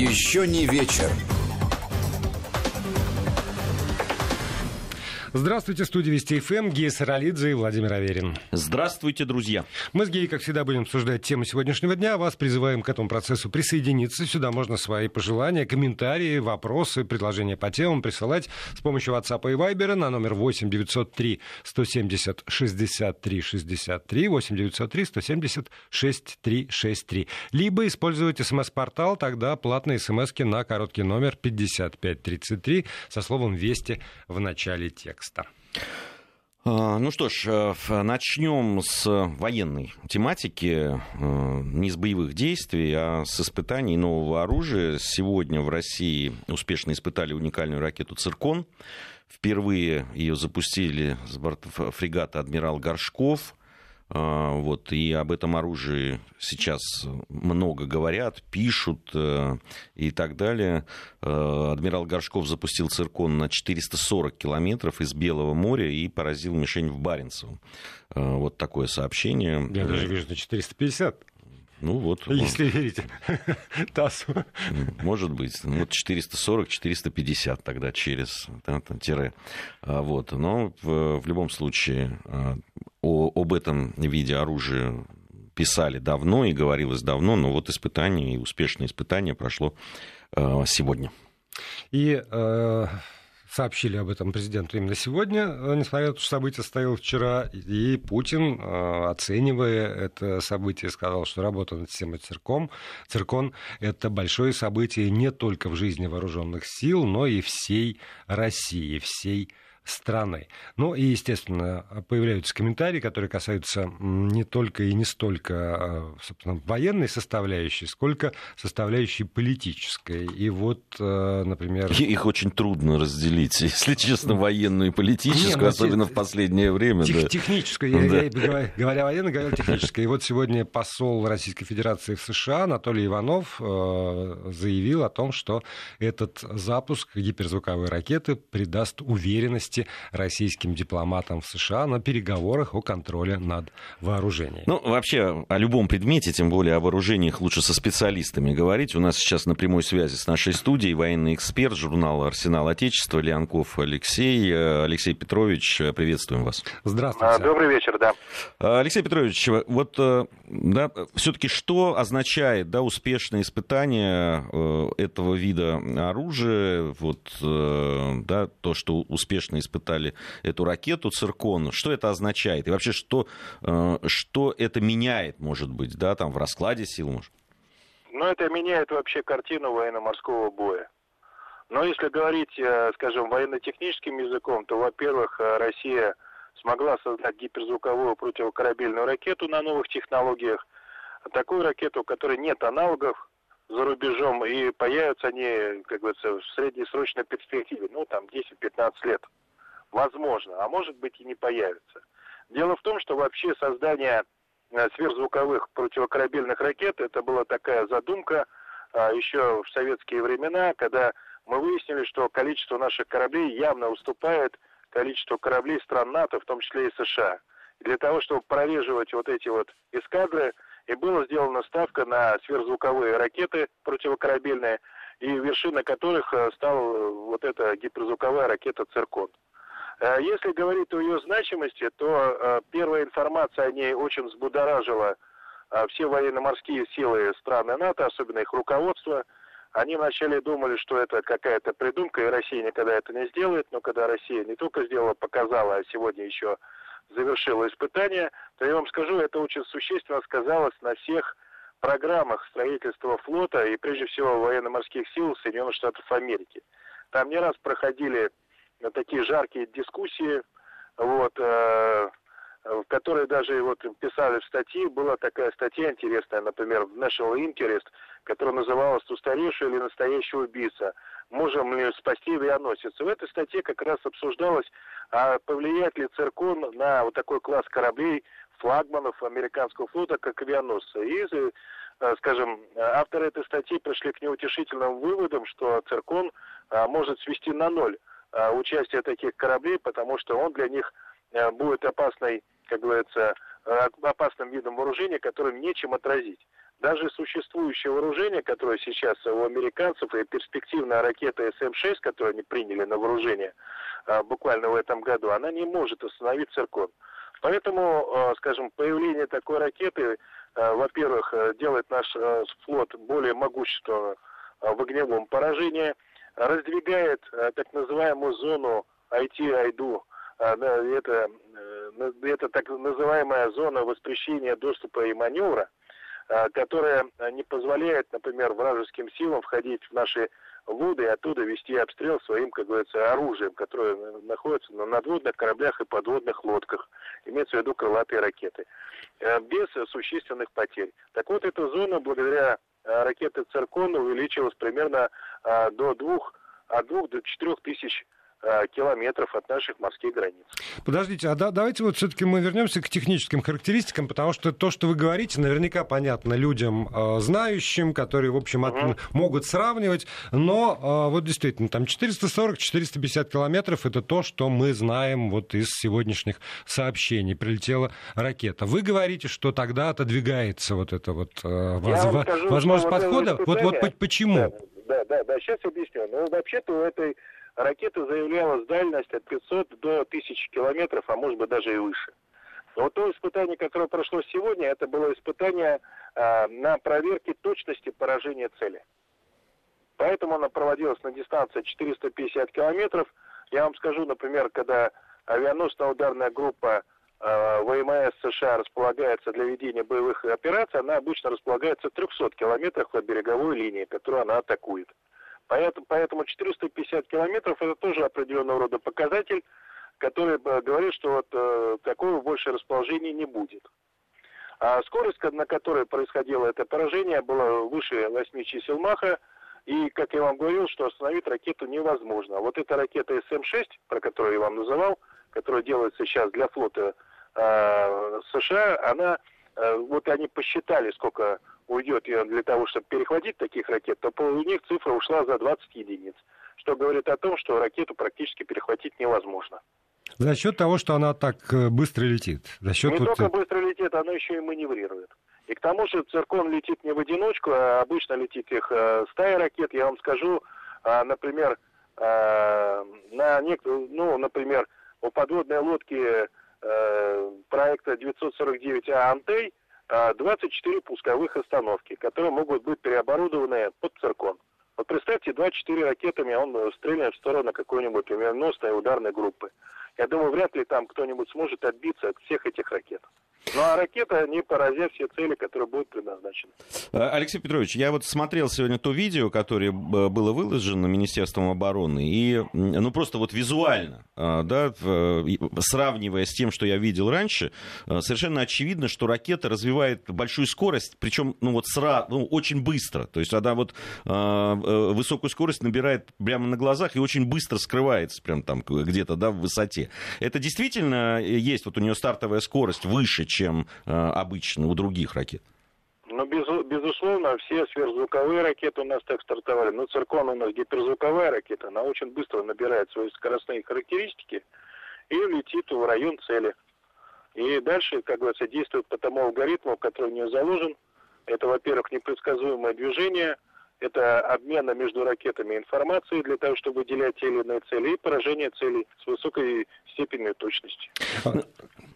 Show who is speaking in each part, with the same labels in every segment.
Speaker 1: Еще не вечер.
Speaker 2: Здравствуйте, студия Вести ФМ, Гея Саралидзе и Владимир Аверин.
Speaker 3: Здравствуйте, друзья.
Speaker 2: Мы с Геей, как всегда, будем обсуждать тему сегодняшнего дня. Вас призываем к этому процессу присоединиться. Сюда можно свои пожелания, комментарии, вопросы, предложения по темам присылать с помощью WhatsApp и Viber на номер 8 903 170 63 63 8 903 170 63 63. Либо использовать смс-портал, тогда платные смс на короткий номер 5533 со словом «Вести» в начале текста текста.
Speaker 3: А, ну что ж, э, начнем с военной тематики, э, не с боевых действий, а с испытаний нового оружия. Сегодня в России успешно испытали уникальную ракету «Циркон». Впервые ее запустили с борта фрегата «Адмирал Горшков». А, вот, и об этом оружии сейчас много говорят, пишут э, и так далее. Э, адмирал Горшков запустил циркон на 440 километров из Белого моря и поразил мишень в Баренцево. Э, вот такое сообщение.
Speaker 2: Я даже вижу на 450.
Speaker 3: Ну вот.
Speaker 2: Если он... верите ТАССу.
Speaker 3: Может быть. Ну, вот 440-450 тогда через да, там, тире. А, вот. Но в, в любом случае а, о, об этом виде оружия писали давно и говорилось давно, но вот испытание и успешное испытание прошло а, сегодня.
Speaker 2: И э, сообщили об этом президенту именно сегодня, э, несмотря на то, что событие состоялось вчера, и Путин, э, оценивая это событие, сказал, что работа над системой цирком, циркон – это большое событие не только в жизни вооруженных сил, но и всей России, всей страны. Ну и, естественно, появляются комментарии, которые касаются не только и не столько а, собственно, военной составляющей, сколько составляющей политической. И вот, э, например...
Speaker 3: Их очень трудно разделить, если честно, военную и политическую, не, ну, особенно те... в последнее время.
Speaker 2: Тех, да. Техническую, да. я, я, говоря военно, говорил техническое. И вот сегодня посол Российской Федерации в США Анатолий Иванов э, заявил о том, что этот запуск гиперзвуковой ракеты придаст уверенности участии российским дипломатам в США на переговорах о контроле над вооружением.
Speaker 3: Ну, вообще, о любом предмете, тем более о вооружениях, лучше со специалистами говорить. У нас сейчас на прямой связи с нашей студией военный эксперт журнала «Арсенал Отечества» Леонков Алексей. Алексей Петрович, приветствуем вас.
Speaker 2: Здравствуйте. А,
Speaker 4: добрый вечер, да.
Speaker 3: Алексей Петрович, вот э, да, все-таки что означает да, успешное испытание э, этого вида оружия, вот, э, да, то, что успешно испытание испытали эту ракету «Циркон». Что это означает? И вообще, что, э, что это меняет, может быть, да, там в раскладе сил, может?
Speaker 4: Ну, это меняет вообще картину военно-морского боя. Но если говорить, э, скажем, военно-техническим языком, то, во-первых, э, Россия смогла создать гиперзвуковую противокорабельную ракету на новых технологиях, такую ракету, у которой нет аналогов за рубежом, и появятся они, как говорится, в среднесрочной перспективе, ну, там, 10-15 лет. Возможно, а может быть и не появится. Дело в том, что вообще создание э, сверхзвуковых противокорабельных ракет, это была такая задумка а, еще в советские времена, когда мы выяснили, что количество наших кораблей явно уступает количеству кораблей стран НАТО, в том числе и США. Для того, чтобы прореживать вот эти вот эскадры, и была сделана ставка на сверхзвуковые ракеты противокорабельные, и вершиной которых э, стала э, вот эта гиперзвуковая ракета «Циркон». Э, если говорить о ее значимости, то э, первая информация о ней очень взбудоражила э, все военно-морские силы страны НАТО, особенно их руководство. Они вначале думали, что это какая-то придумка, и Россия никогда это не сделает, но когда Россия не только сделала, показала, а сегодня еще завершила испытание, то я вам скажу, это очень существенно сказалось на всех программах строительства флота и прежде всего военно-морских сил Соединенных Штатов Америки. Там не раз проходили такие жаркие дискуссии, вот, э, в которые даже вот писали в статьи, была такая статья интересная, например, в National Interest, которая называлась «Устаревший или настоящий убийца? Можем ли спасти авианосец?» В этой статье как раз обсуждалось, а повлияет ли циркон на вот такой класс кораблей, флагманов американского флота, как авианосцы. И, э, скажем, авторы этой статьи пришли к неутешительным выводам, что циркон э, может свести на ноль участие таких кораблей, потому что он для них э, будет опасной, как говорится, э, опасным видом вооружения, которым нечем отразить. даже существующее вооружение, которое сейчас у американцев, и перспективная ракета СМ-6, которую они приняли на вооружение буквально в этом году, она не может остановить циркон. Поэтому, скажем, появление такой ракеты, во-первых, делает наш флот более могущественным в огневом поражении, раздвигает а, так называемую зону IT-айду, а, это, э, это так называемая зона воспрещения доступа и маневра, которая не позволяет, например, вражеским силам входить в наши воды и оттуда вести обстрел своим, как говорится, оружием, которое находится на надводных кораблях и подводных лодках. Имеется в виду крылатые ракеты. Э, без существенных потерь. Так вот, эта зона, благодаря э, ракете «Циркон» увеличилась примерно э, до двух, от двух до четырех тысяч километров от наших морских границ.
Speaker 2: Подождите, а да, давайте вот все-таки мы вернемся к техническим характеристикам, потому что то, что вы говорите, наверняка понятно людям э, знающим, которые, в общем, от, угу. могут сравнивать, но э, вот действительно, там 440-450 километров это то, что мы знаем вот из сегодняшних сообщений. Прилетела ракета. Вы говорите, что тогда отодвигается вот это вот э, воз, скажу, возможность подхода. Вот, вот почему?
Speaker 4: Да, да, да, да, сейчас объясню. Ну, вообще-то у этой ракета заявляла дальность от 500 до 1000 километров, а может быть даже и выше. Но вот то испытание, которое прошло сегодня, это было испытание э, на проверке точности поражения цели. Поэтому оно проводилось на дистанции 450 километров. Я вам скажу, например, когда авианосная ударная группа э, ВМС США располагается для ведения боевых операций, она обычно располагается в 300 километрах от береговой линии, которую она атакует. Поэтому, поэтому 450 километров это тоже определенного рода показатель, который говорит, что вот э, такого больше расположения не будет. А скорость, на которой происходило это поражение, была выше 8 чисел Маха, и, как я вам говорил, что остановить ракету невозможно. Вот эта ракета СМ-6, про которую я вам называл, которая делается сейчас для флота э, США, она, э, вот они посчитали, сколько уйдет для того, чтобы перехватить таких ракет, то у них цифра ушла за 20 единиц, что говорит о том, что ракету практически перехватить невозможно.
Speaker 2: За счет того, что она так э, быстро летит. За счет
Speaker 4: не
Speaker 2: вот...
Speaker 4: только быстро летит, она еще и маневрирует. И к тому же циркон летит не в одиночку, а обычно летит их э, стая ракет. Я вам скажу, э, например, на нек... ну, например, у подводной лодки проекта 949А «Антей» 24 пусковых остановки, которые могут быть переоборудованы под циркон. Вот представьте, 24 ракетами он стреляет в сторону какой-нибудь авианосной ударной группы. Я думаю, вряд ли там кто-нибудь сможет отбиться от всех этих ракет. Ну а ракета не поразят все цели, которые будут предназначены.
Speaker 3: Э, Алексей Петрович, я вот смотрел сегодня то видео, которое было выложено Министерством обороны, и ну просто вот визуально, э, да, сравнивая с тем, что я видел раньше, э, совершенно очевидно, что ракета развивает большую скорость, причем ну вот сразу, ну, очень быстро. То есть она вот высокую скорость набирает прямо на глазах и очень быстро скрывается прям там где-то да, в высоте. Это действительно есть вот у нее стартовая скорость выше, чем э, обычно у других ракет?
Speaker 4: Ну, без, безусловно, все сверхзвуковые ракеты у нас так стартовали. Но циркон у нас гиперзвуковая ракета, она очень быстро набирает свои скоростные характеристики и летит в район цели. И дальше, как говорится, действует по тому алгоритму, который у нее заложен. Это, во-первых, непредсказуемое движение – это обмена между ракетами информацией для того, чтобы выделять те или иные цели, и поражение целей с высокой степенью точности.
Speaker 2: А,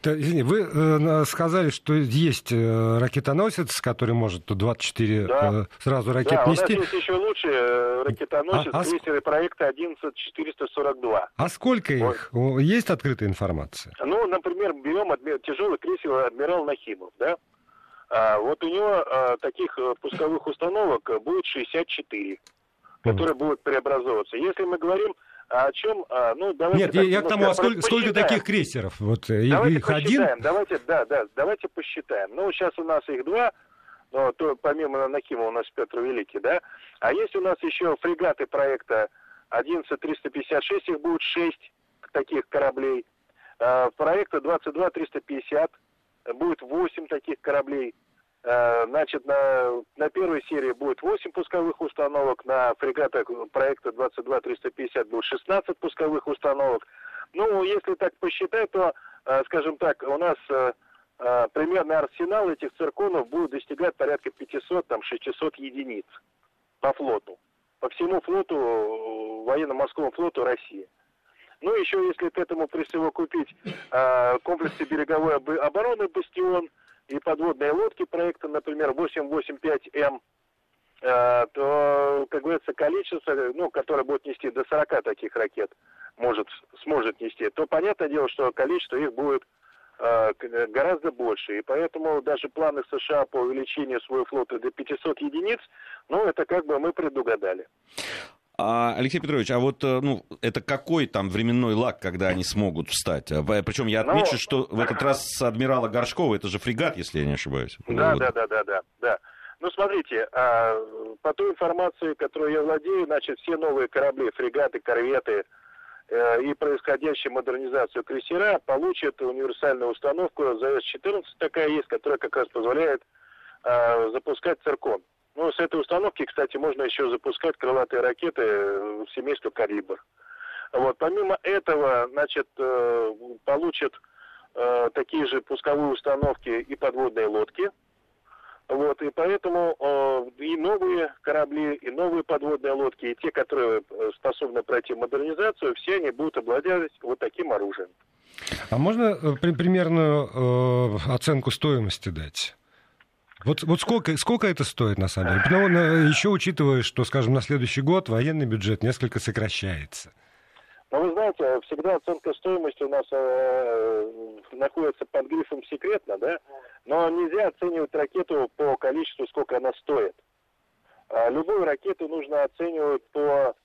Speaker 2: извини, вы э, сказали, что есть э, ракетоносец, который может 24 да. э, сразу ракет да, нести.
Speaker 4: у нас есть еще лучше ракетоносец, а, а крейсеры проекта 11442.
Speaker 2: А сколько их? Вот. Есть открытая информация?
Speaker 4: Ну, например, берем тяжелый крейсер «Адмирал Нахимов», да? А, вот у него а, таких э, пусковых установок будет 64, которые будут преобразовываться. Если мы говорим о чем, а, ну давайте.
Speaker 2: Нет, я, я к тому, а сколько, сколько таких крейсеров? Вот
Speaker 4: э, давайте их посчитаем, один? Давайте, да, да, давайте посчитаем. Ну сейчас у нас их два, но то помимо Нахима у нас Петр Великий, да. А есть у нас еще фрегаты проекта 11356, их будет 6 таких кораблей. А, проекта 22350 будет 8 таких кораблей. Э, значит, на, на первой серии будет 8 пусковых установок, на фрегатах проекта 22-350 будет 16 пусковых установок. Ну, если так посчитать, то, э, скажем так, у нас э, примерно арсенал этих цирконов будет достигать порядка 500, там, 600 единиц по флоту. По всему флоту, военно-морскому флоту России. Ну, еще если к этому присовокупить комплексы береговой обороны «Бастион» и подводные лодки проекта, например, 885М, э, то, как говорится, количество, ну, которое будет нести до 40 таких ракет, может, сможет нести, то понятное дело, что количество их будет э, гораздо больше. И поэтому даже планы США по увеличению своего флота до 500 единиц, ну, это как бы мы предугадали.
Speaker 3: А, Алексей Петрович, а вот э, ну, это какой там временной лак, когда они смогут встать? А, Причем я отмечу, ну, что в этот раз с адмирала Горшкова, это же фрегат, если я не ошибаюсь.
Speaker 4: Да, вот. да, да, да, да, да. Ну, смотрите, а, по той информации, которую я владею, значит, все новые корабли, фрегаты, корветы э, и происходящую модернизацию крейсера получат универсальную установку ЗС-14 такая есть, которая как раз позволяет а, запускать циркон. Ну, с этой установки, кстати, можно еще запускать крылатые ракеты в семейство «Калибр». Вот, помимо этого, значит, э, получат э, такие же пусковые установки и подводные лодки. Вот, и поэтому э, и новые корабли, и новые подводные лодки, и те, которые способны пройти модернизацию, все они будут обладать вот таким оружием.
Speaker 2: А можно примерную оценку стоимости дать? Вот, вот сколько, сколько это стоит, на самом деле? Ну, еще учитывая, что, скажем, на следующий год военный бюджет несколько сокращается.
Speaker 4: Ну, вы знаете, всегда оценка стоимости у нас э, находится под грифом секретно, да? Но нельзя оценивать ракету по количеству, сколько она стоит. А любую ракету нужно оценивать по Э,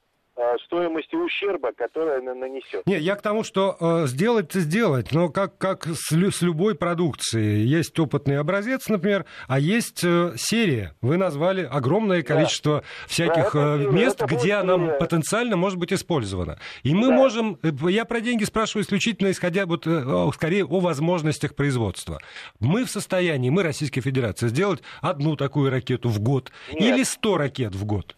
Speaker 4: стоимости ущерба, который она нанесет.
Speaker 2: Не, я к тому, что э, сделать-то сделать, но как, как с, с любой продукцией. Есть опытный образец, например, а есть э, серия. Вы назвали огромное количество да. всяких да, это, мест, это где она серия. потенциально может быть использована. И мы да. можем, э, я про деньги спрашиваю исключительно исходя вот, э, скорее о возможностях производства. Мы в состоянии, мы, Российская Федерация, сделать одну такую ракету в год Нет. или сто ракет в год?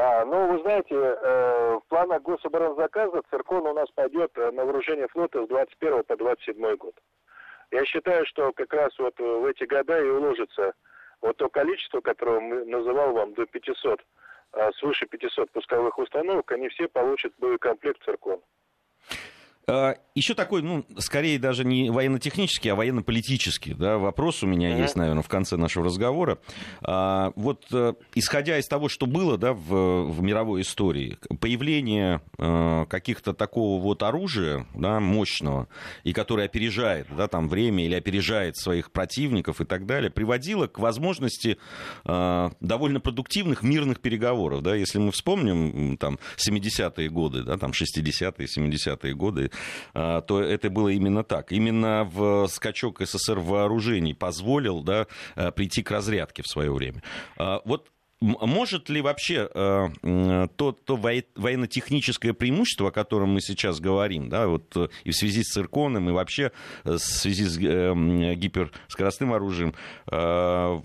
Speaker 4: А, ну, вы знаете, э, в планах гособоронзаказа циркон у нас пойдет э, на вооружение флота с 21 по 27 год. Я считаю, что как раз вот в эти года и уложится вот то количество, которое называл вам до 500, а свыше 500 пусковых установок, они все получат боекомплект циркон.
Speaker 3: А, Еще такой, ну, скорее даже не военно-технический, а военно-политический да, вопрос у меня mm-hmm. есть, наверное, в конце нашего разговора. А, вот э, исходя из того, что было да, в, в мировой истории, появление а, каких-то такого вот оружия да, мощного, и которое опережает да, там, время или опережает своих противников и так далее, приводило к возможности а, довольно продуктивных мирных переговоров. Да, если мы вспомним там, 70-е годы, да, там, 60-е, 70-е годы, а, то это было именно так. Именно в скачок СССР вооружений позволил да, э, прийти к разрядке в свое время. А, вот может ли вообще э, то, то военно-техническое преимущество, о котором мы сейчас говорим, да, вот э, и в связи с цирконом, и вообще в связи с э, гиперскоростным оружием, э,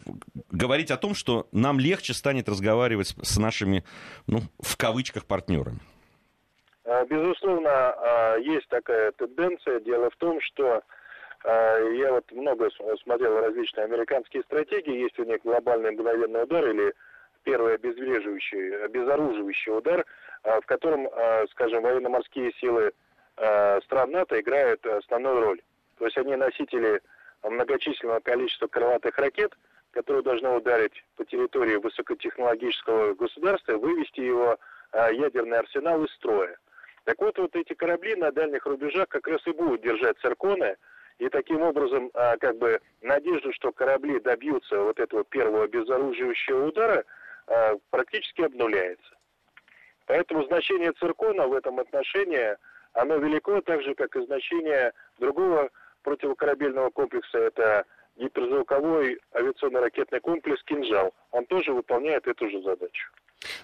Speaker 3: говорить о том, что нам легче станет разговаривать с нашими, ну, в кавычках, партнерами?
Speaker 4: А, безусловно, а, есть такая тенденция. Дело в том, что а, я вот много смотрел различные американские стратегии. Есть у них глобальный мгновенный удар или первый обезвреживающий, обезоруживающий удар, в котором, скажем, военно-морские силы стран НАТО играют основную роль. То есть они носители многочисленного количества крылатых ракет, которые должны ударить по территории высокотехнологического государства, вывести его ядерный арсенал из строя. Так вот, вот эти корабли на дальних рубежах как раз и будут держать цирконы, и таким образом, а, как бы, надежда, что корабли добьются вот этого первого обезоруживающего удара, а, практически обнуляется. Поэтому значение циркона в этом отношении, оно велико, так же, как и значение другого противокорабельного комплекса, это гиперзвуковой авиационно-ракетный комплекс «Кинжал». Он тоже выполняет эту же задачу.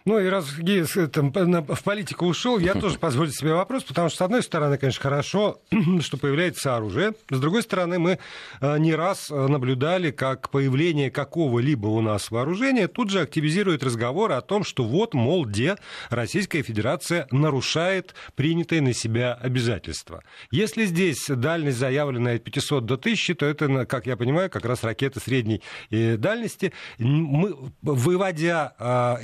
Speaker 2: Ну и раз Гейс там, в политику ушел, я тоже позволю себе вопрос, потому что, с одной стороны, конечно, хорошо, что появляется оружие, с другой стороны, мы э, не раз наблюдали, как появление какого-либо у нас вооружения тут же активизирует разговоры о том, что вот, мол, где Российская Федерация нарушает принятые на себя обязательства. Если здесь дальность заявленная от 500 до 1000, то это, как я понимаю, как раз ракеты средней э, дальности. Мы, выводя, а,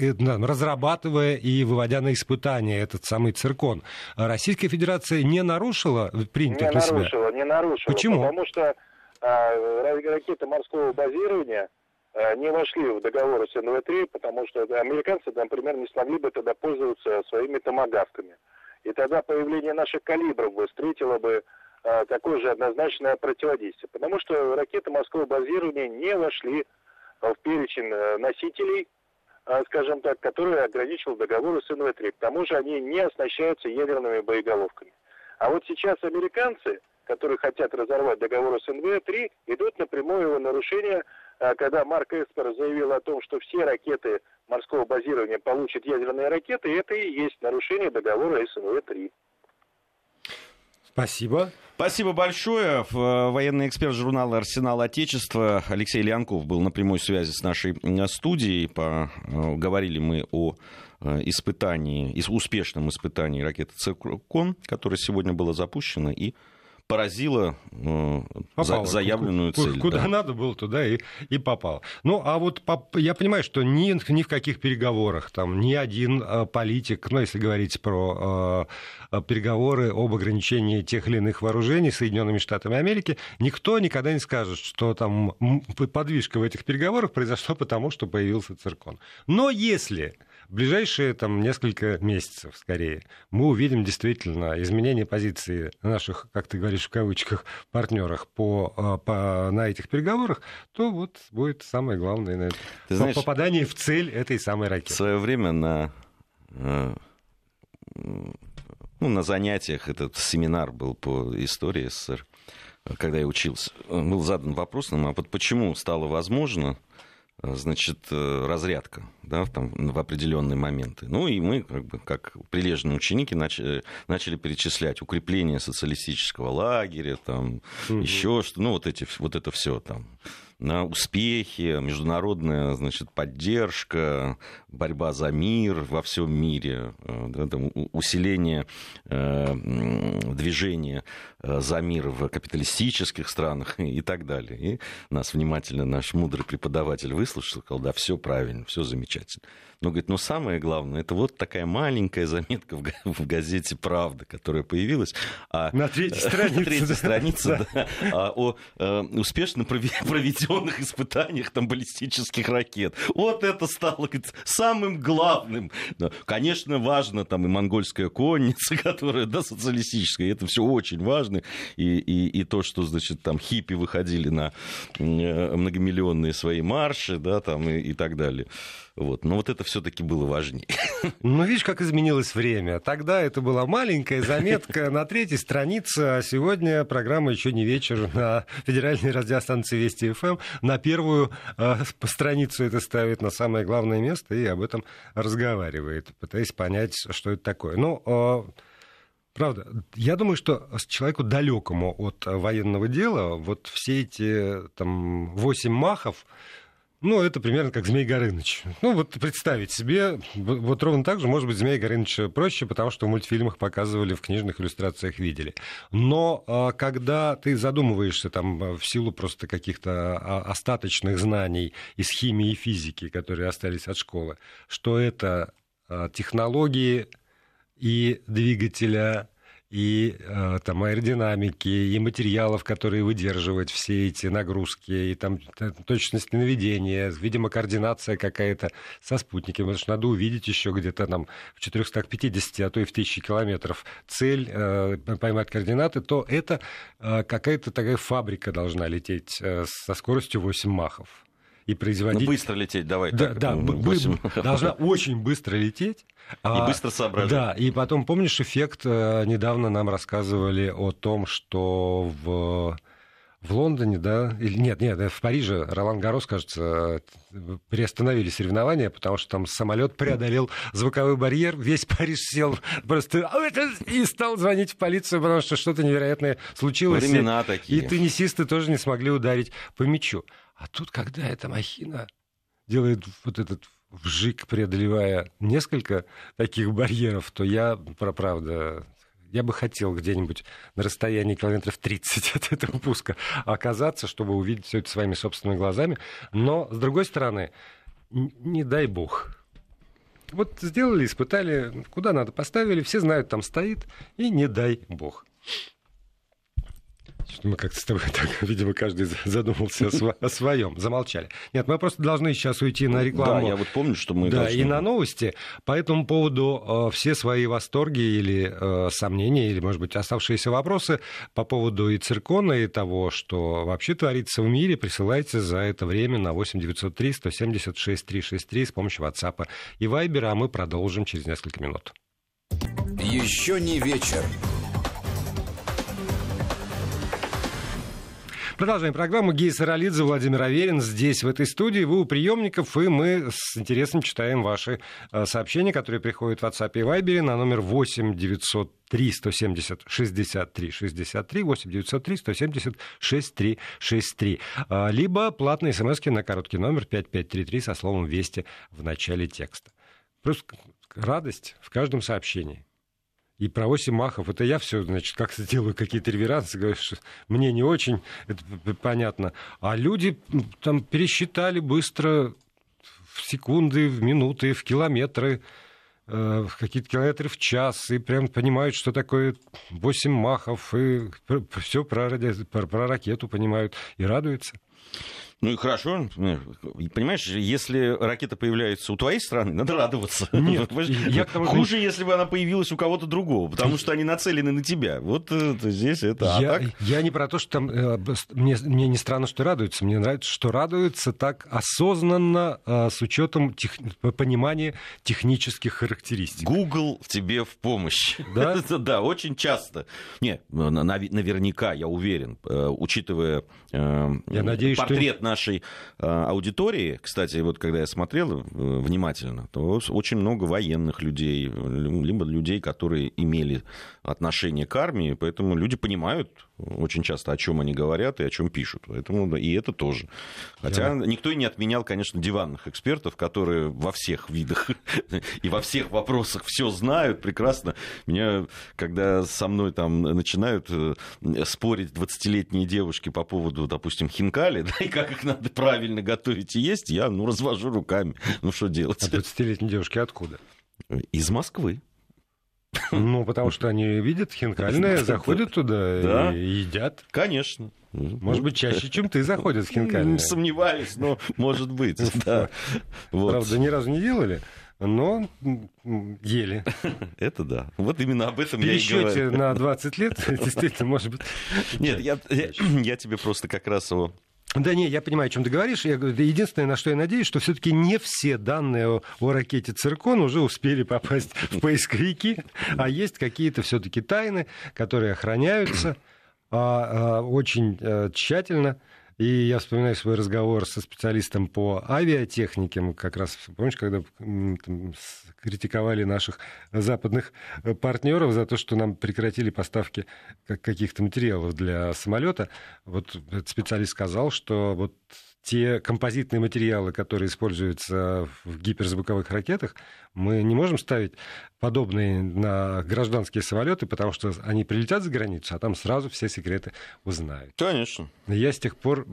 Speaker 2: разрабатывая и выводя на испытание этот самый циркон, Российская Федерация не нарушила принятых
Speaker 4: не
Speaker 2: на себя?
Speaker 4: Не нарушила, не нарушила.
Speaker 2: Почему?
Speaker 4: Потому что а, ракеты морского базирования а, не вошли в договор с НВ-3, потому что американцы, например, не смогли бы тогда пользоваться своими томогавками. И тогда появление наших калибров бы встретило бы а, такое же однозначное противодействие. Потому что ракеты морского базирования не вошли в перечень э, носителей, скажем так, которые ограничивал договор с НВ-3. К тому же они не оснащаются ядерными боеголовками. А вот сейчас американцы, которые хотят разорвать договор с НВ-3, идут на прямое его нарушение, а, когда Марк Эспер заявил о том, что все ракеты морского базирования получат ядерные ракеты, это и есть нарушение договора СНВ-3.
Speaker 2: Спасибо.
Speaker 3: Спасибо большое. Э, военный эксперт журнала «Арсенал Отечества» Алексей Леонков был на прямой связи с нашей студией. По... Э, говорили мы о э, испытании, успешном испытании ракеты «Циркон», которая сегодня была запущена и поразила э, за, заявленную
Speaker 2: куда,
Speaker 3: цель.
Speaker 2: Куда да. надо было, туда и, и попало. Ну, а вот я понимаю, что ни, ни в каких переговорах там ни один э, политик, ну, если говорить про э, переговоры об ограничении тех или иных вооружений Соединенными Штатами Америки, никто никогда не скажет, что там подвижка в этих переговорах произошла потому, что появился циркон. Но если в ближайшие там, несколько месяцев, скорее, мы увидим действительно изменение позиции наших, как ты говоришь в кавычках, партнерах по, а, по, на этих переговорах, то вот будет самое главное на это. Ты знаешь, попадание в цель этой самой ракеты.
Speaker 3: В свое время на э, ну, на занятиях этот семинар был по истории СССР, когда я учился, был задан вопрос нам, а вот почему стало возможно значит, э, разрядка да, там, в определенные моменты. Ну и мы, как, бы, как прилежные ученики, начали, начали перечислять укрепление социалистического лагеря, там, угу. еще что ну вот, эти, вот это все там на успехи, международная значит, поддержка, борьба за мир во всем мире, э, да, там, усиление э, движения э, за мир в капиталистических странах и так далее. И нас внимательно наш мудрый преподаватель выслушал, сказал, да, все правильно, все замечательно. Но, говорит, но самое главное, это вот такая маленькая заметка в газете «Правда», которая появилась.
Speaker 2: А, на третьей странице. На
Speaker 3: третьей странице, да. А, о э, успешно проведенных испытаниях там, баллистических ракет. Вот это стало самым главным. Конечно, важно там и монгольская конница, которая, да, социалистическая, это все очень важно. И, и, и то, что, значит, там хиппи выходили на э, многомиллионные свои марши, да, там и, и так далее. Вот. Но вот это все-таки было важнее.
Speaker 2: Ну, видишь, как изменилось время. Тогда это была маленькая заметка на третьей странице, а сегодня программа еще не вечер на федеральной радиостанции Вести ФМ. На первую э, страницу это ставит на самое главное место и об этом разговаривает, пытаясь понять, что это такое. Ну, э, Правда, я думаю, что человеку далекому от военного дела вот все эти там восемь махов, ну, это примерно как Змей Горыныч. Ну, вот представить себе, вот ровно так же, может быть, Змей Горыныч проще, потому что в мультфильмах показывали, в книжных иллюстрациях видели. Но а, когда ты задумываешься там в силу просто каких-то а, остаточных знаний из химии и физики, которые остались от школы, что это технологии и двигателя, и э, там, аэродинамики, и материалов, которые выдерживают все эти нагрузки, и там точность наведения, видимо, координация какая-то со спутниками, потому что надо увидеть еще где-то там в 450, а то и в 1000 километров цель, э, поймать координаты, то это э, какая-то такая фабрика должна лететь э, со скоростью 8 махов и производить... Ну,
Speaker 3: быстро лететь, давай.
Speaker 2: Да, так, да 8... должна очень быстро лететь.
Speaker 3: И а, быстро соображать.
Speaker 2: Да, и потом, помнишь, эффект, э, недавно нам рассказывали о том, что в в Лондоне, да, или нет, нет, в Париже Ролан Гарос, кажется, приостановили соревнования, потому что там самолет преодолел звуковой барьер, весь Париж сел просто и стал звонить в полицию, потому что что-то невероятное случилось.
Speaker 3: Времена и, такие.
Speaker 2: И теннисисты тоже не смогли ударить по мячу. А тут, когда эта махина делает вот этот вжик, преодолевая несколько таких барьеров, то я, правда, я бы хотел где-нибудь на расстоянии километров 30 от этого пуска оказаться, чтобы увидеть все это своими собственными глазами. Но, с другой стороны, не дай бог. Вот сделали, испытали, куда надо поставили, все знают, там стоит, и не дай бог. Мы как-то с тобой так, видимо, каждый задумался о, сво- о своем, замолчали. Нет, мы просто должны сейчас уйти на рекламу.
Speaker 3: Да, я вот помню, что мы
Speaker 2: Да,
Speaker 3: должны...
Speaker 2: и на новости. По этому поводу э, все свои восторги или э, сомнения, или, может быть, оставшиеся вопросы по поводу и циркона, и того, что вообще творится в мире, присылайте за это время на 8 903 176 363 с помощью WhatsApp и Viber, а мы продолжим через несколько минут.
Speaker 1: Еще не вечер.
Speaker 2: Продолжаем программу. Гей Саралидзе, Владимир Аверин здесь, в этой студии. Вы у приемников, и мы с интересом читаем ваши э, сообщения, которые приходят в WhatsApp и Viber на номер 8 903 170 63 63 8 903 170 63 63. Либо платные смс на короткий номер 5533 со словом «Вести» в начале текста. Просто радость в каждом сообщении и про 8 махов. Это я все, значит, как-то делаю какие-то реверансы, говорю, что мне не очень, это понятно. А люди там пересчитали быстро в секунды, в минуты, в километры, э, в какие-то километры в час, и прям понимают, что такое 8 махов, и все про, про, про ракету понимают, и радуются.
Speaker 3: Ну и хорошо. Понимаешь, если ракета появляется у твоей страны, надо радоваться.
Speaker 2: Нет,
Speaker 3: я Хуже, если бы она появилась у кого-то другого, потому что они нацелены на тебя. Вот это, здесь это. А
Speaker 2: я,
Speaker 3: так...
Speaker 2: я не про то, что там... Э, мне, мне не странно, что радуются. Мне нравится, что радуются так осознанно, э, с учетом тех... понимания технических характеристик.
Speaker 3: Google в тебе в помощь.
Speaker 2: Да?
Speaker 3: да, очень часто. Нет, наверняка, я уверен, э, учитывая
Speaker 2: я надеюсь,
Speaker 3: портрет нашей э, аудитории, кстати, вот когда я смотрел э, внимательно, то очень много военных людей, либо людей, которые имели отношение к армии, поэтому люди понимают очень часто, о чем они говорят и о чем пишут. Поэтому и это тоже. Хотя Я... никто и не отменял, конечно, диванных экспертов, которые во всех видах и во всех вопросах все знают прекрасно. Меня, когда со мной там начинают э, спорить 20-летние девушки по поводу, допустим, хинкали, да, и как их надо правильно готовить и есть, я, ну, развожу руками. Ну, что делать? А
Speaker 2: 20-летние девушки откуда?
Speaker 3: Из Москвы.
Speaker 2: Ну, потому что они видят хинкальное, заходят туда да? и едят.
Speaker 3: Конечно.
Speaker 2: Может быть, чаще, чем ты заходят в хинкальное.
Speaker 3: Сомневаюсь, но может быть. Да.
Speaker 2: Вот. Правда, ни разу не делали но ели.
Speaker 3: Это да. Вот именно об этом я и говорю.
Speaker 2: на 20 лет, действительно, может быть.
Speaker 3: Нет, я, я, я тебе просто как раз о
Speaker 2: да не, я понимаю, о чем ты говоришь. Я говорю, единственное, на что я надеюсь, что все-таки не все данные о, о ракете «Циркон» уже успели попасть в поисковики, а есть какие-то все-таки тайны, которые охраняются а, а, очень а, тщательно. И я вспоминаю свой разговор со специалистом по авиатехнике. Мы как раз, помнишь, когда там, критиковали наших западных э, партнеров за то, что нам прекратили поставки каких-то материалов для самолета. Вот этот специалист сказал, что вот те композитные материалы, которые используются в гиперзвуковых ракетах, мы не можем ставить подобные на гражданские самолеты, потому что они прилетят за границу, а там сразу все секреты узнают.
Speaker 3: Конечно.
Speaker 2: Я с тех пор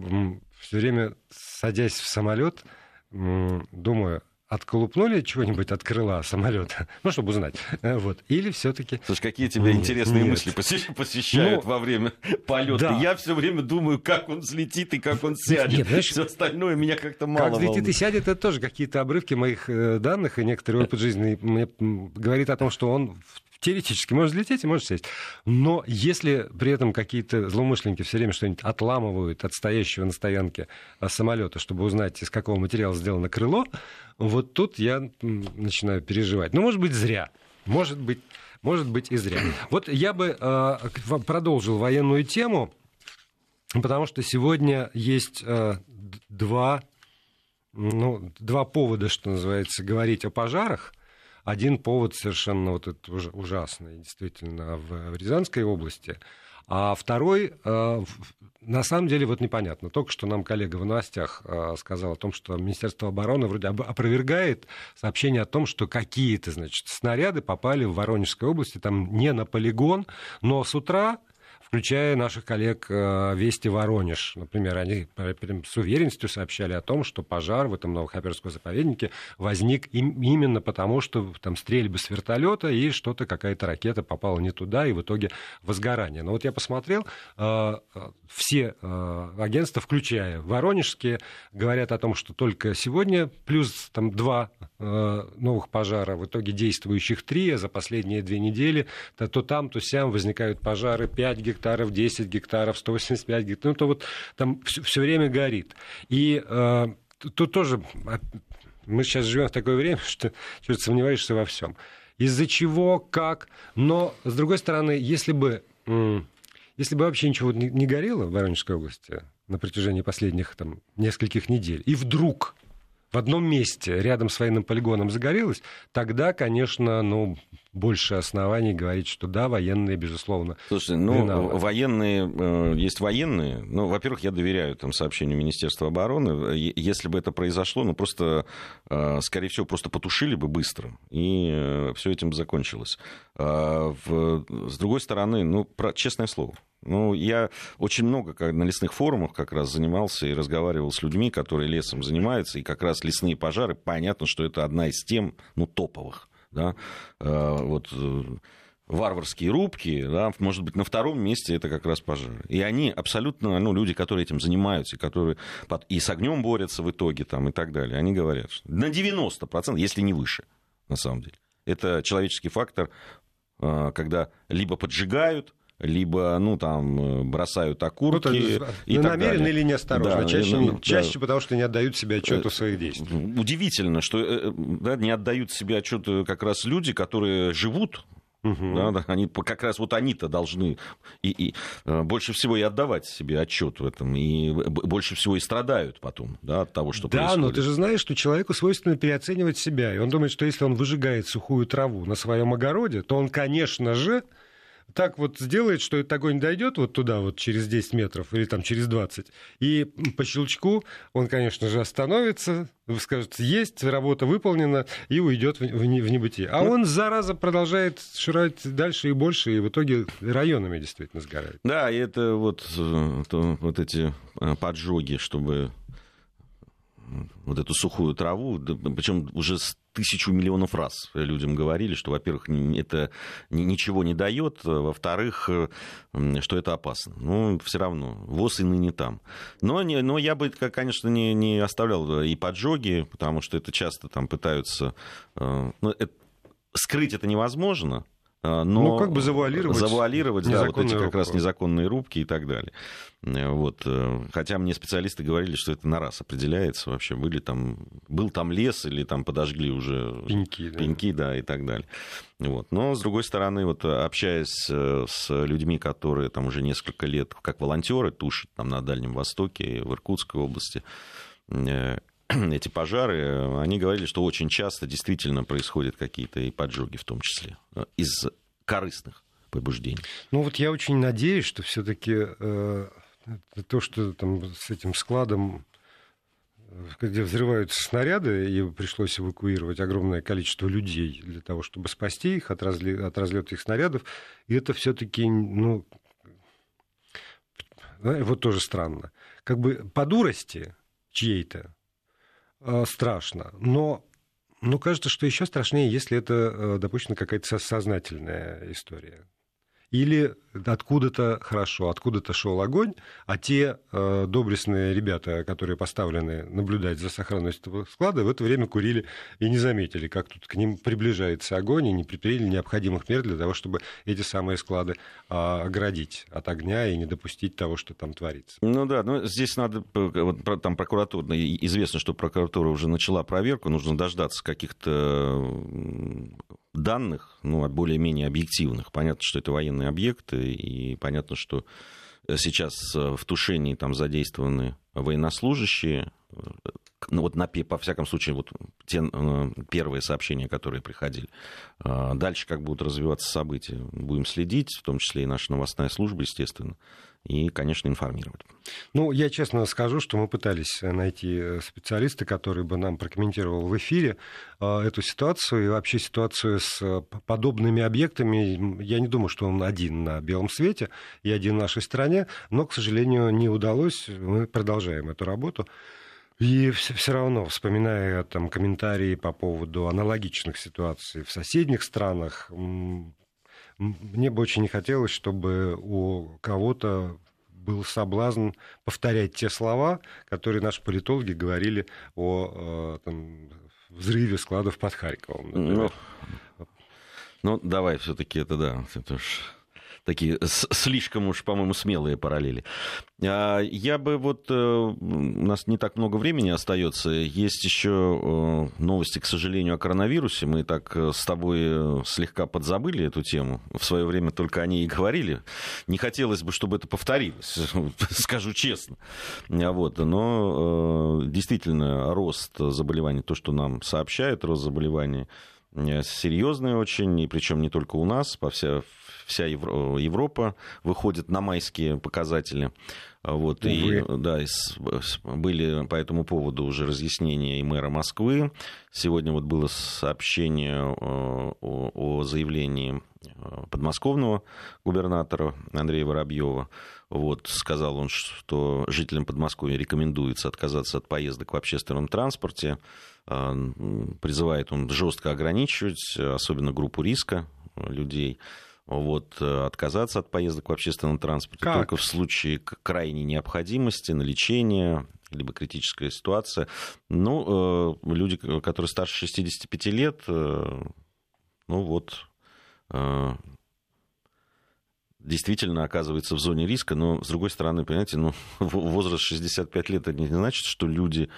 Speaker 2: все время, садясь в самолет, думаю, отколупнули чего-нибудь от крыла самолета, ну, чтобы узнать. Э, вот. Или все-таки.
Speaker 3: Слушай, какие тебе интересные Нет. мысли посещают ну, во время полета. Да. Я все время думаю, как он взлетит и как он сядет. Нет, знаешь, все остальное меня как-то мало
Speaker 2: Как взлетит и сядет, это тоже какие-то обрывки моих э, данных, и некоторый опыт жизни мне говорит о том, что он теоретически может взлететь и может сесть. Но если при этом какие-то злоумышленники все время что-нибудь отламывают от стоящего на стоянке а, самолета, чтобы узнать, из какого материала сделано крыло, вот тут я начинаю переживать. Ну, может быть, зря. Может быть, может быть и зря. Вот я бы э, продолжил военную тему Потому что сегодня есть э, два, ну, два повода, что называется, говорить о пожарах. Один повод совершенно вот этот ужасный, действительно, в, Рязанской области. А второй, э, на самом деле, вот непонятно. Только что нам коллега в новостях э, сказал о том, что Министерство обороны вроде опровергает сообщение о том, что какие-то, значит, снаряды попали в Воронежской области, там не на полигон, но с утра включая наших коллег э, Вести Воронеж. Например, они с уверенностью сообщали о том, что пожар в этом Новохоперском заповеднике возник именно потому, что там стрельбы с вертолета и что-то, какая-то ракета попала не туда, и в итоге возгорание. Но вот я посмотрел, э, все э, агентства, включая воронежские, говорят о том, что только сегодня плюс там два новых пожара, в итоге действующих три, а за последние две недели то, то там, то сям возникают пожары 5 гектаров гектаров, 10 гектаров, 185 гектаров. Ну, то вот там все, все время горит. И э, тут тоже мы сейчас живем в такое время, что чуть сомневаешься во всем. Из-за чего, как. Но, с другой стороны, если бы, если бы вообще ничего не горело в Воронежской области на протяжении последних там, нескольких недель, и вдруг в одном месте рядом с военным полигоном загорелось, тогда, конечно, ну, больше оснований говорить, что да, военные, безусловно.
Speaker 3: Слушайте, ну, виноваты. военные, э, есть военные. Ну, во-первых, я доверяю там сообщению Министерства обороны. Если бы это произошло, ну, просто, э, скорее всего, просто потушили бы быстро, и э, все этим закончилось. А с другой стороны, ну, про, честное слово, ну, я очень много как, на лесных форумах как раз занимался и разговаривал с людьми, которые лесом занимаются, и как раз лесные пожары, понятно, что это одна из тем, ну, топовых, да, э, вот э, варварские рубки, да, может быть, на втором месте это как раз пожары. И они абсолютно, ну, люди, которые этим занимаются, которые и с огнем борются в итоге, там, и так далее, они говорят, что на 90%, если не выше, на самом деле. Это человеческий фактор, э, когда либо поджигают, либо, ну, там, э, бросают окурки ну,
Speaker 2: и ну, так намеренно далее. или неосторожно, да, чаще, ну, чаще да. потому что не отдают себе отчет о своих действиях.
Speaker 3: Удивительно, что э, да, не отдают себе отчет как раз люди, которые живут Угу. Да, да, они, как раз вот они-то должны и, и, э, больше всего и отдавать себе отчет в этом, и больше всего и страдают потом да, от того, что
Speaker 2: да,
Speaker 3: происходит.
Speaker 2: Да, но ты же знаешь, что человеку свойственно переоценивать себя. И он думает, что если он выжигает сухую траву на своем огороде, то он, конечно же, так вот сделает, что этот огонь дойдет вот туда, вот через 10 метров или там через 20, и по щелчку он, конечно же, остановится, скажет, есть, работа выполнена, и уйдет в, в, в небытие. А ну, он, зараза, продолжает шурать дальше и больше, и в итоге районами действительно сгорает.
Speaker 3: Да, и это вот, э, то, вот эти э, поджоги, чтобы вот эту сухую траву, причем уже тысячу миллионов раз людям говорили, что, во-первых, это ничего не дает, во-вторых, что это опасно. Ну, все равно, ВОЗ и ныне там. Но, но я бы, конечно, не, не оставлял и поджоги, потому что это часто там пытаются... Э, ну, это, скрыть это невозможно, а, но ну,
Speaker 2: как бы завуалировать,
Speaker 3: завуалировать да, вот эти как раз незаконные рубки и так далее. Э, вот. Э, хотя мне специалисты говорили, что это на раз определяется вообще. Были там, был там лес или там подожгли уже
Speaker 2: пеньки,
Speaker 3: пеньки да. да, и так далее. Вот. Но, с другой стороны, вот, общаясь э, с людьми, которые там уже несколько лет как волонтеры тушат там, на Дальнем Востоке, в Иркутской области, эти пожары, они говорили, что очень часто действительно происходят какие-то и поджоги в том числе из корыстных побуждений.
Speaker 2: Ну вот я очень надеюсь, что все-таки э, то, что там с этим складом где взрываются снаряды, и пришлось эвакуировать огромное количество людей для того, чтобы спасти их от, разли... от разлета их снарядов. И это все-таки, ну, вот тоже странно. Как бы по дурости чьей-то Э, страшно. Но но кажется, что еще страшнее, если это э, допущена какая-то сознательная история. Или откуда-то хорошо, откуда-то шел огонь, а те э, доблестные ребята, которые поставлены наблюдать за сохранностью склада, в это время курили и не заметили, как тут к ним приближается огонь, и не предприняли необходимых мер для того, чтобы эти самые склады э, оградить от огня и не допустить того, что там творится.
Speaker 3: Ну да, но здесь надо, вот, там прокуратура, известно, что прокуратура уже начала проверку, нужно дождаться каких-то данных, ну, более-менее объективных. Понятно, что это военные объекты, и понятно, что сейчас в тушении там задействованы военнослужащие, ну вот на, по всяком случае, вот те первые сообщения, которые приходили. Дальше как будут развиваться события, будем следить, в том числе и наша новостная служба, естественно и, конечно, информировать.
Speaker 2: Ну, я честно скажу, что мы пытались найти э, специалиста, который бы нам прокомментировал в эфире э, эту ситуацию и вообще ситуацию с э, подобными объектами. Я не думаю, что он один на белом свете и один в нашей стране, но, к сожалению, не удалось. Мы продолжаем эту работу. И все равно, вспоминая там, комментарии по поводу аналогичных ситуаций в соседних странах, мне бы очень не хотелось, чтобы у кого-то был соблазн повторять те слова, которые наши политологи говорили о э, там, взрыве складов под Харьковом.
Speaker 3: Ну, ну, давай все-таки это да, это уж такие слишком уж, по-моему, смелые параллели. А, я бы вот... Э, у нас не так много времени остается. Есть еще э, новости, к сожалению, о коронавирусе. Мы так э, с тобой слегка подзабыли эту тему. В свое время только о ней и говорили. Не хотелось бы, чтобы это повторилось, скажу честно. А вот. Но действительно, рост заболеваний, то, что нам сообщают, рост заболеваний серьезный очень, и причем не только у нас, по вся, вся Европа выходит на майские показатели. Вот, и да, были по этому поводу уже разъяснения и мэра Москвы. Сегодня вот было сообщение э, о, о заявлении э, подмосковного губернатора Андрея Воробьева. Вот, сказал он, что жителям Подмосковья рекомендуется отказаться от поездок в общественном транспорте. Э, призывает он жестко ограничивать, особенно группу риска людей вот, э, отказаться от поездок в общественном транспорте как? только в случае крайней необходимости на лечение, либо критическая ситуация. Ну, э, люди, которые старше 65 лет, э, ну вот, действительно оказывается в зоне риска, но, с другой стороны, понимаете, ну, возраст 65 лет, это не значит, что люди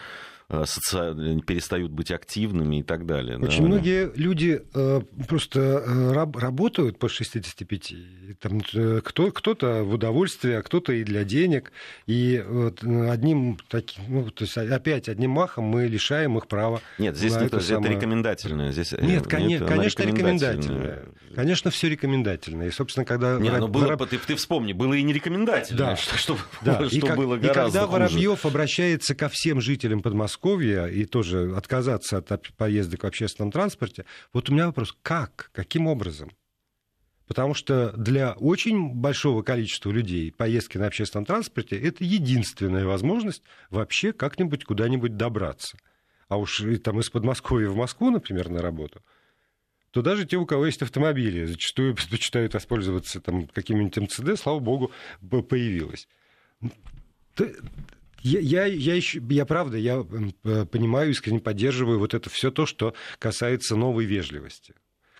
Speaker 3: Э, социально, перестают быть активными и так далее.
Speaker 2: Очень да. многие люди э, просто э, раб, работают по 65. Там, кто, кто-то в удовольствие, а кто-то и для денег. И вот одним таким, ну, то есть опять одним махом мы лишаем их права.
Speaker 3: Нет, здесь не это, самое... это рекомендательное. Здесь,
Speaker 2: Нет, конечно, конечно рекомендательное. Конечно, все рекомендательное. И, собственно, когда...
Speaker 3: Не, ну, было, Vorоб... ты, ты вспомни, было и нерекомендательное, да. что, что,
Speaker 2: да. что и как, было гораздо И когда Воробьев обращается ко всем жителям Подмосковья, Подмосковья и тоже отказаться от поездок в общественном транспорте, вот у меня вопрос, как, каким образом? Потому что для очень большого количества людей поездки на общественном транспорте – это единственная возможность вообще как-нибудь куда-нибудь добраться. А уж там из Подмосковья в Москву, например, на работу, то даже те, у кого есть автомобили, зачастую предпочитают воспользоваться там, каким-нибудь МЦД, слава богу, появилось. Я, я, я, еще, я правда, я понимаю, искренне поддерживаю вот это все то, что касается новой вежливости.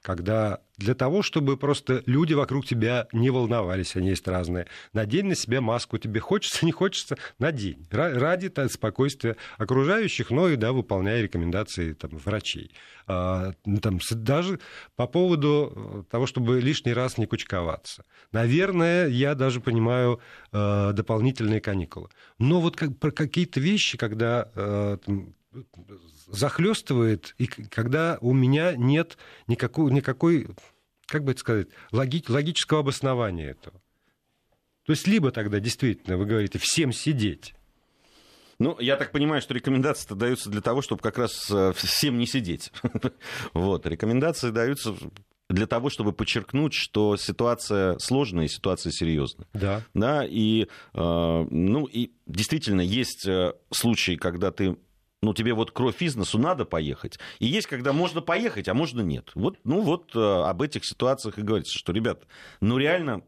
Speaker 2: Когда для того, чтобы просто люди вокруг тебя не волновались, они есть разные. Надень на себя маску, тебе хочется, не хочется, надень. Ради там, спокойствия окружающих, но и, да, выполняя рекомендации там, врачей. А, там, даже по поводу э, того, чтобы лишний раз не кучковаться. Наверное, я даже понимаю э, дополнительные каникулы. Но вот как, про какие-то вещи, когда э, там, захлестывает, и когда у меня нет никакой, никакой как бы это сказать, логи, логического обоснования этого. То есть либо тогда действительно, вы говорите, всем сидеть.
Speaker 3: Ну, я так понимаю, что рекомендации-то даются для того, чтобы как раз э, всем не сидеть. Вот, рекомендации даются для того, чтобы подчеркнуть, что ситуация сложная и ситуация серьезная.
Speaker 2: Да.
Speaker 3: Да, и, э, ну, и действительно есть э, случаи, когда ты ну, тебе вот кровь из носу надо поехать. И есть, когда можно поехать, а можно нет. Вот, ну, вот э, об этих ситуациях и говорится, что, ребят, ну, реально,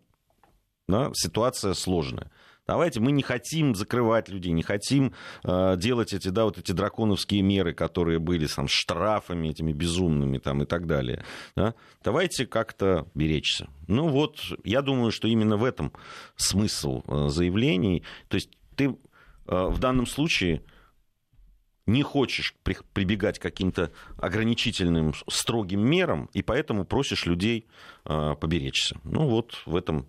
Speaker 3: да, ситуация сложная. Давайте, мы не хотим закрывать людей, не хотим э, делать эти, да, вот эти драконовские меры, которые были там штрафами этими безумными там и так далее. Да? Давайте как-то беречься. Ну вот, я думаю, что именно в этом смысл э, заявлений. То есть ты э, в данном случае не хочешь прибегать к каким-то ограничительным, строгим мерам, и поэтому просишь людей э, поберечься. Ну вот в этом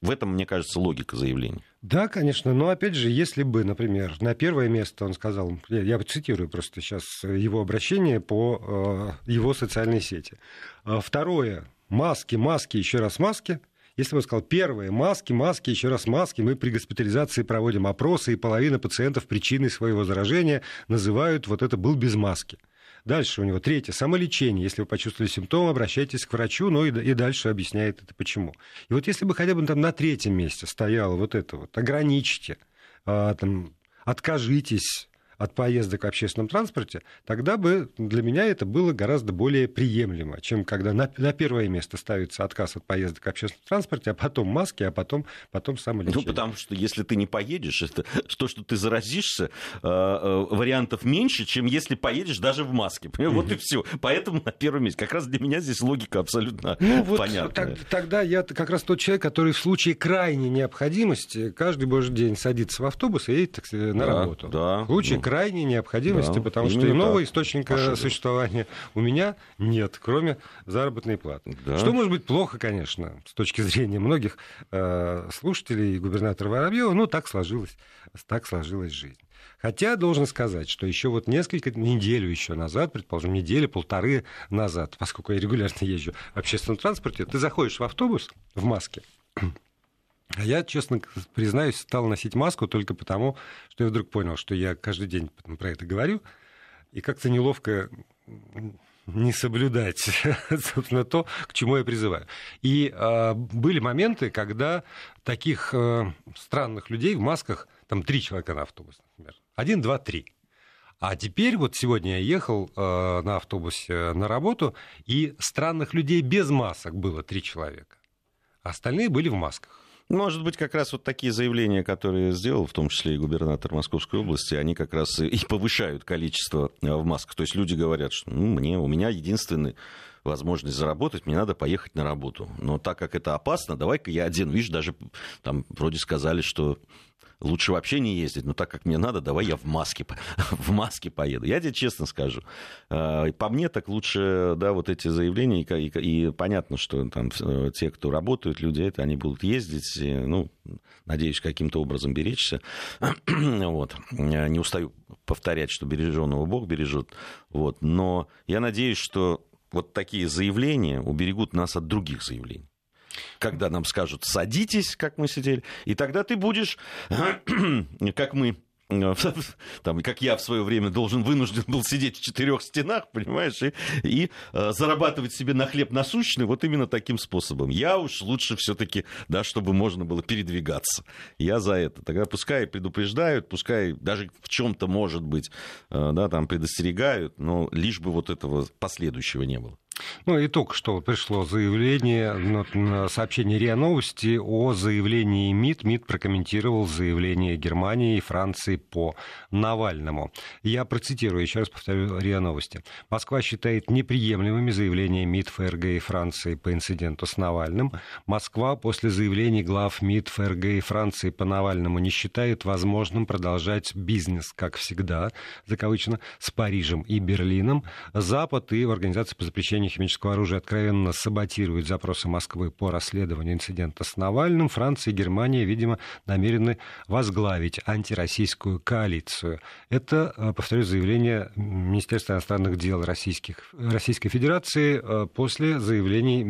Speaker 3: В этом, мне кажется, логика заявления.
Speaker 2: Да, конечно, но опять же, если бы, например, на первое место он сказал, я, я цитирую просто сейчас его обращение по э, его социальной сети. «А второе, маски, маски, еще раз маски. Если бы он сказал, первое, маски, маски, еще раз маски, мы при госпитализации проводим опросы, и половина пациентов причиной своего заражения называют вот это был без маски. Дальше у него третье, самолечение. Если вы почувствовали симптомы, обращайтесь к врачу, но и, и дальше объясняет это почему. И вот если бы хотя бы там на третьем месте стояло вот это вот, ограничьте, а, там, откажитесь от поездок в общественном транспорте, тогда бы для меня это было гораздо более приемлемо, чем когда на, на первое место ставится отказ от поездок в общественном транспорте, а потом маски, а потом, потом самолечение.
Speaker 3: Ну, потому что если ты не поедешь, это то, что ты заразишься, э, э, вариантов меньше, чем если поедешь даже в маске. Вот и все. Поэтому на первом месте. Как раз для меня здесь логика абсолютно ну, вот понятная.
Speaker 2: Так, тогда я как раз тот человек, который в случае крайней необходимости каждый божий день садится в автобус и едет так, на да, работу. Да, в случае ну крайней необходимости, да, потому что иного так. источника Пошли. существования у меня нет, кроме заработной платы. Да. Что может быть плохо, конечно, с точки зрения многих э, слушателей губернатора Воробьева, но так сложилось, так сложилась жизнь. Хотя должен сказать, что еще вот несколько неделю еще назад, предположим, недели, полторы назад, поскольку я регулярно езжу в общественном транспорте, ты заходишь в автобус в маске, а я, честно признаюсь, стал носить маску только потому, что я вдруг понял, что я каждый день про это говорю, и как-то неловко не соблюдать, собственно, то, к чему я призываю. И э, были моменты, когда таких э, странных людей в масках, там три человека на автобусе, например, один, два, три. А теперь вот сегодня я ехал э, на автобусе на работу, и странных людей без масок было три человека. А остальные были в масках.
Speaker 3: Может быть, как раз вот такие заявления, которые сделал, в том числе и губернатор Московской области, они как раз и повышают количество э, в масках. То есть люди говорят, что ну, мне, у меня единственный возможность заработать, мне надо поехать на работу. Но так как это опасно, давай-ка я один. Видишь, даже там вроде сказали, что лучше вообще не ездить, но так как мне надо, давай я в маске, в маске поеду. Я тебе честно скажу, а, по мне так лучше, да, вот эти заявления, и, и, и понятно, что там э, те, кто работают, люди это, они будут ездить, ну, надеюсь, каким-то образом беречься. вот. Не устаю повторять, что береженного Бог бережет. Вот. Но я надеюсь, что вот такие заявления уберегут нас от других заявлений. Когда нам скажут «садитесь», как мы сидели, и тогда ты будешь, как мы там, как я в свое время должен вынужден был сидеть в четырех стенах, понимаешь, и, и э, зарабатывать себе на хлеб насущный вот именно таким способом. Я уж лучше все-таки, да, чтобы можно было передвигаться. Я за это. Тогда пускай предупреждают, пускай даже в чем-то, может быть, э, да, там предостерегают, но лишь бы вот этого последующего не было.
Speaker 2: Ну и только что пришло заявление, сообщение РИА Новости о заявлении МИД. МИД прокомментировал заявление Германии и Франции по Навальному. Я процитирую, еще раз повторю РИА Новости. Москва считает неприемлемыми заявления МИД ФРГ и Франции по инциденту с Навальным. Москва после заявлений глав МИД ФРГ и Франции по Навальному не считает возможным продолжать бизнес, как всегда, закавычено, с Парижем и Берлином. Запад и Организация по запрещению химического оружия откровенно саботируют запросы Москвы по расследованию инцидента с Навальным, Франция и Германия, видимо, намерены возглавить антироссийскую коалицию. Это, э, повторю, заявление Министерства иностранных дел Российских, Российской Федерации э, после заявлений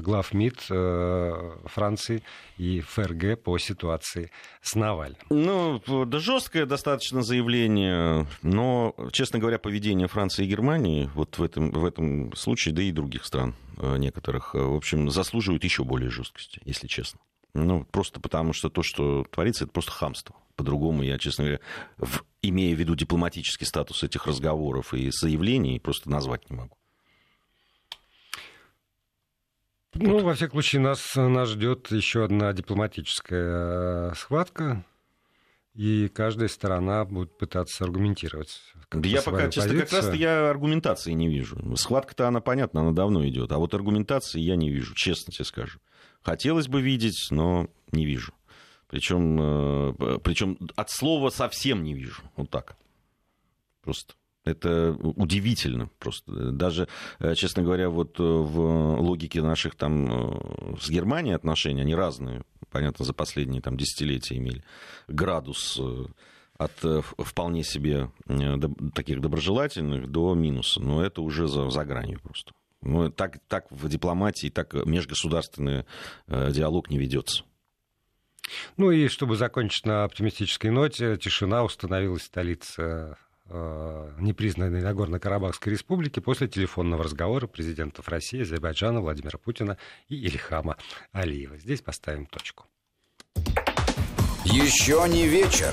Speaker 2: глав МИД э, Франции и ФРГ по ситуации с Навальным.
Speaker 3: Ну, да, жесткое достаточно заявление, но, честно говоря, поведение Франции и Германии вот в этом, в этом случае, да и других стран э, некоторых, э, в общем, заслуживают еще более жесткости, если честно. Ну, просто потому что то, что творится, это просто хамство. По-другому я, честно говоря, в, имея в виду дипломатический статус этих разговоров и заявлений, просто назвать не могу.
Speaker 2: Ну, во всяком случае, нас, нас ждет еще одна дипломатическая э, схватка, и каждая сторона будет пытаться аргументировать.
Speaker 3: Я пока, честно, позицию. как раз я аргументации не вижу. Схватка-то она понятна, она давно идет, а вот аргументации я не вижу, честно тебе скажу. Хотелось бы видеть, но не вижу. Причем, э, причем от слова совсем не вижу. Вот так. Просто. Это удивительно просто. Даже, э, честно говоря, вот в логике наших там с Германией отношений, они разные, понятно, за последние там десятилетия имели градус от вполне себе таких доброжелательных до минуса. Но это уже за, за гранью просто. Ну, так, так в дипломатии, так межгосударственный э, диалог не ведется.
Speaker 2: Ну и чтобы закончить на оптимистической ноте, тишина установилась в столице э, непризнанной Нагорно-Карабахской республики после телефонного разговора президентов России, Азербайджана, Владимира Путина и Ильхама Алиева. Здесь поставим точку.
Speaker 1: Еще не вечер.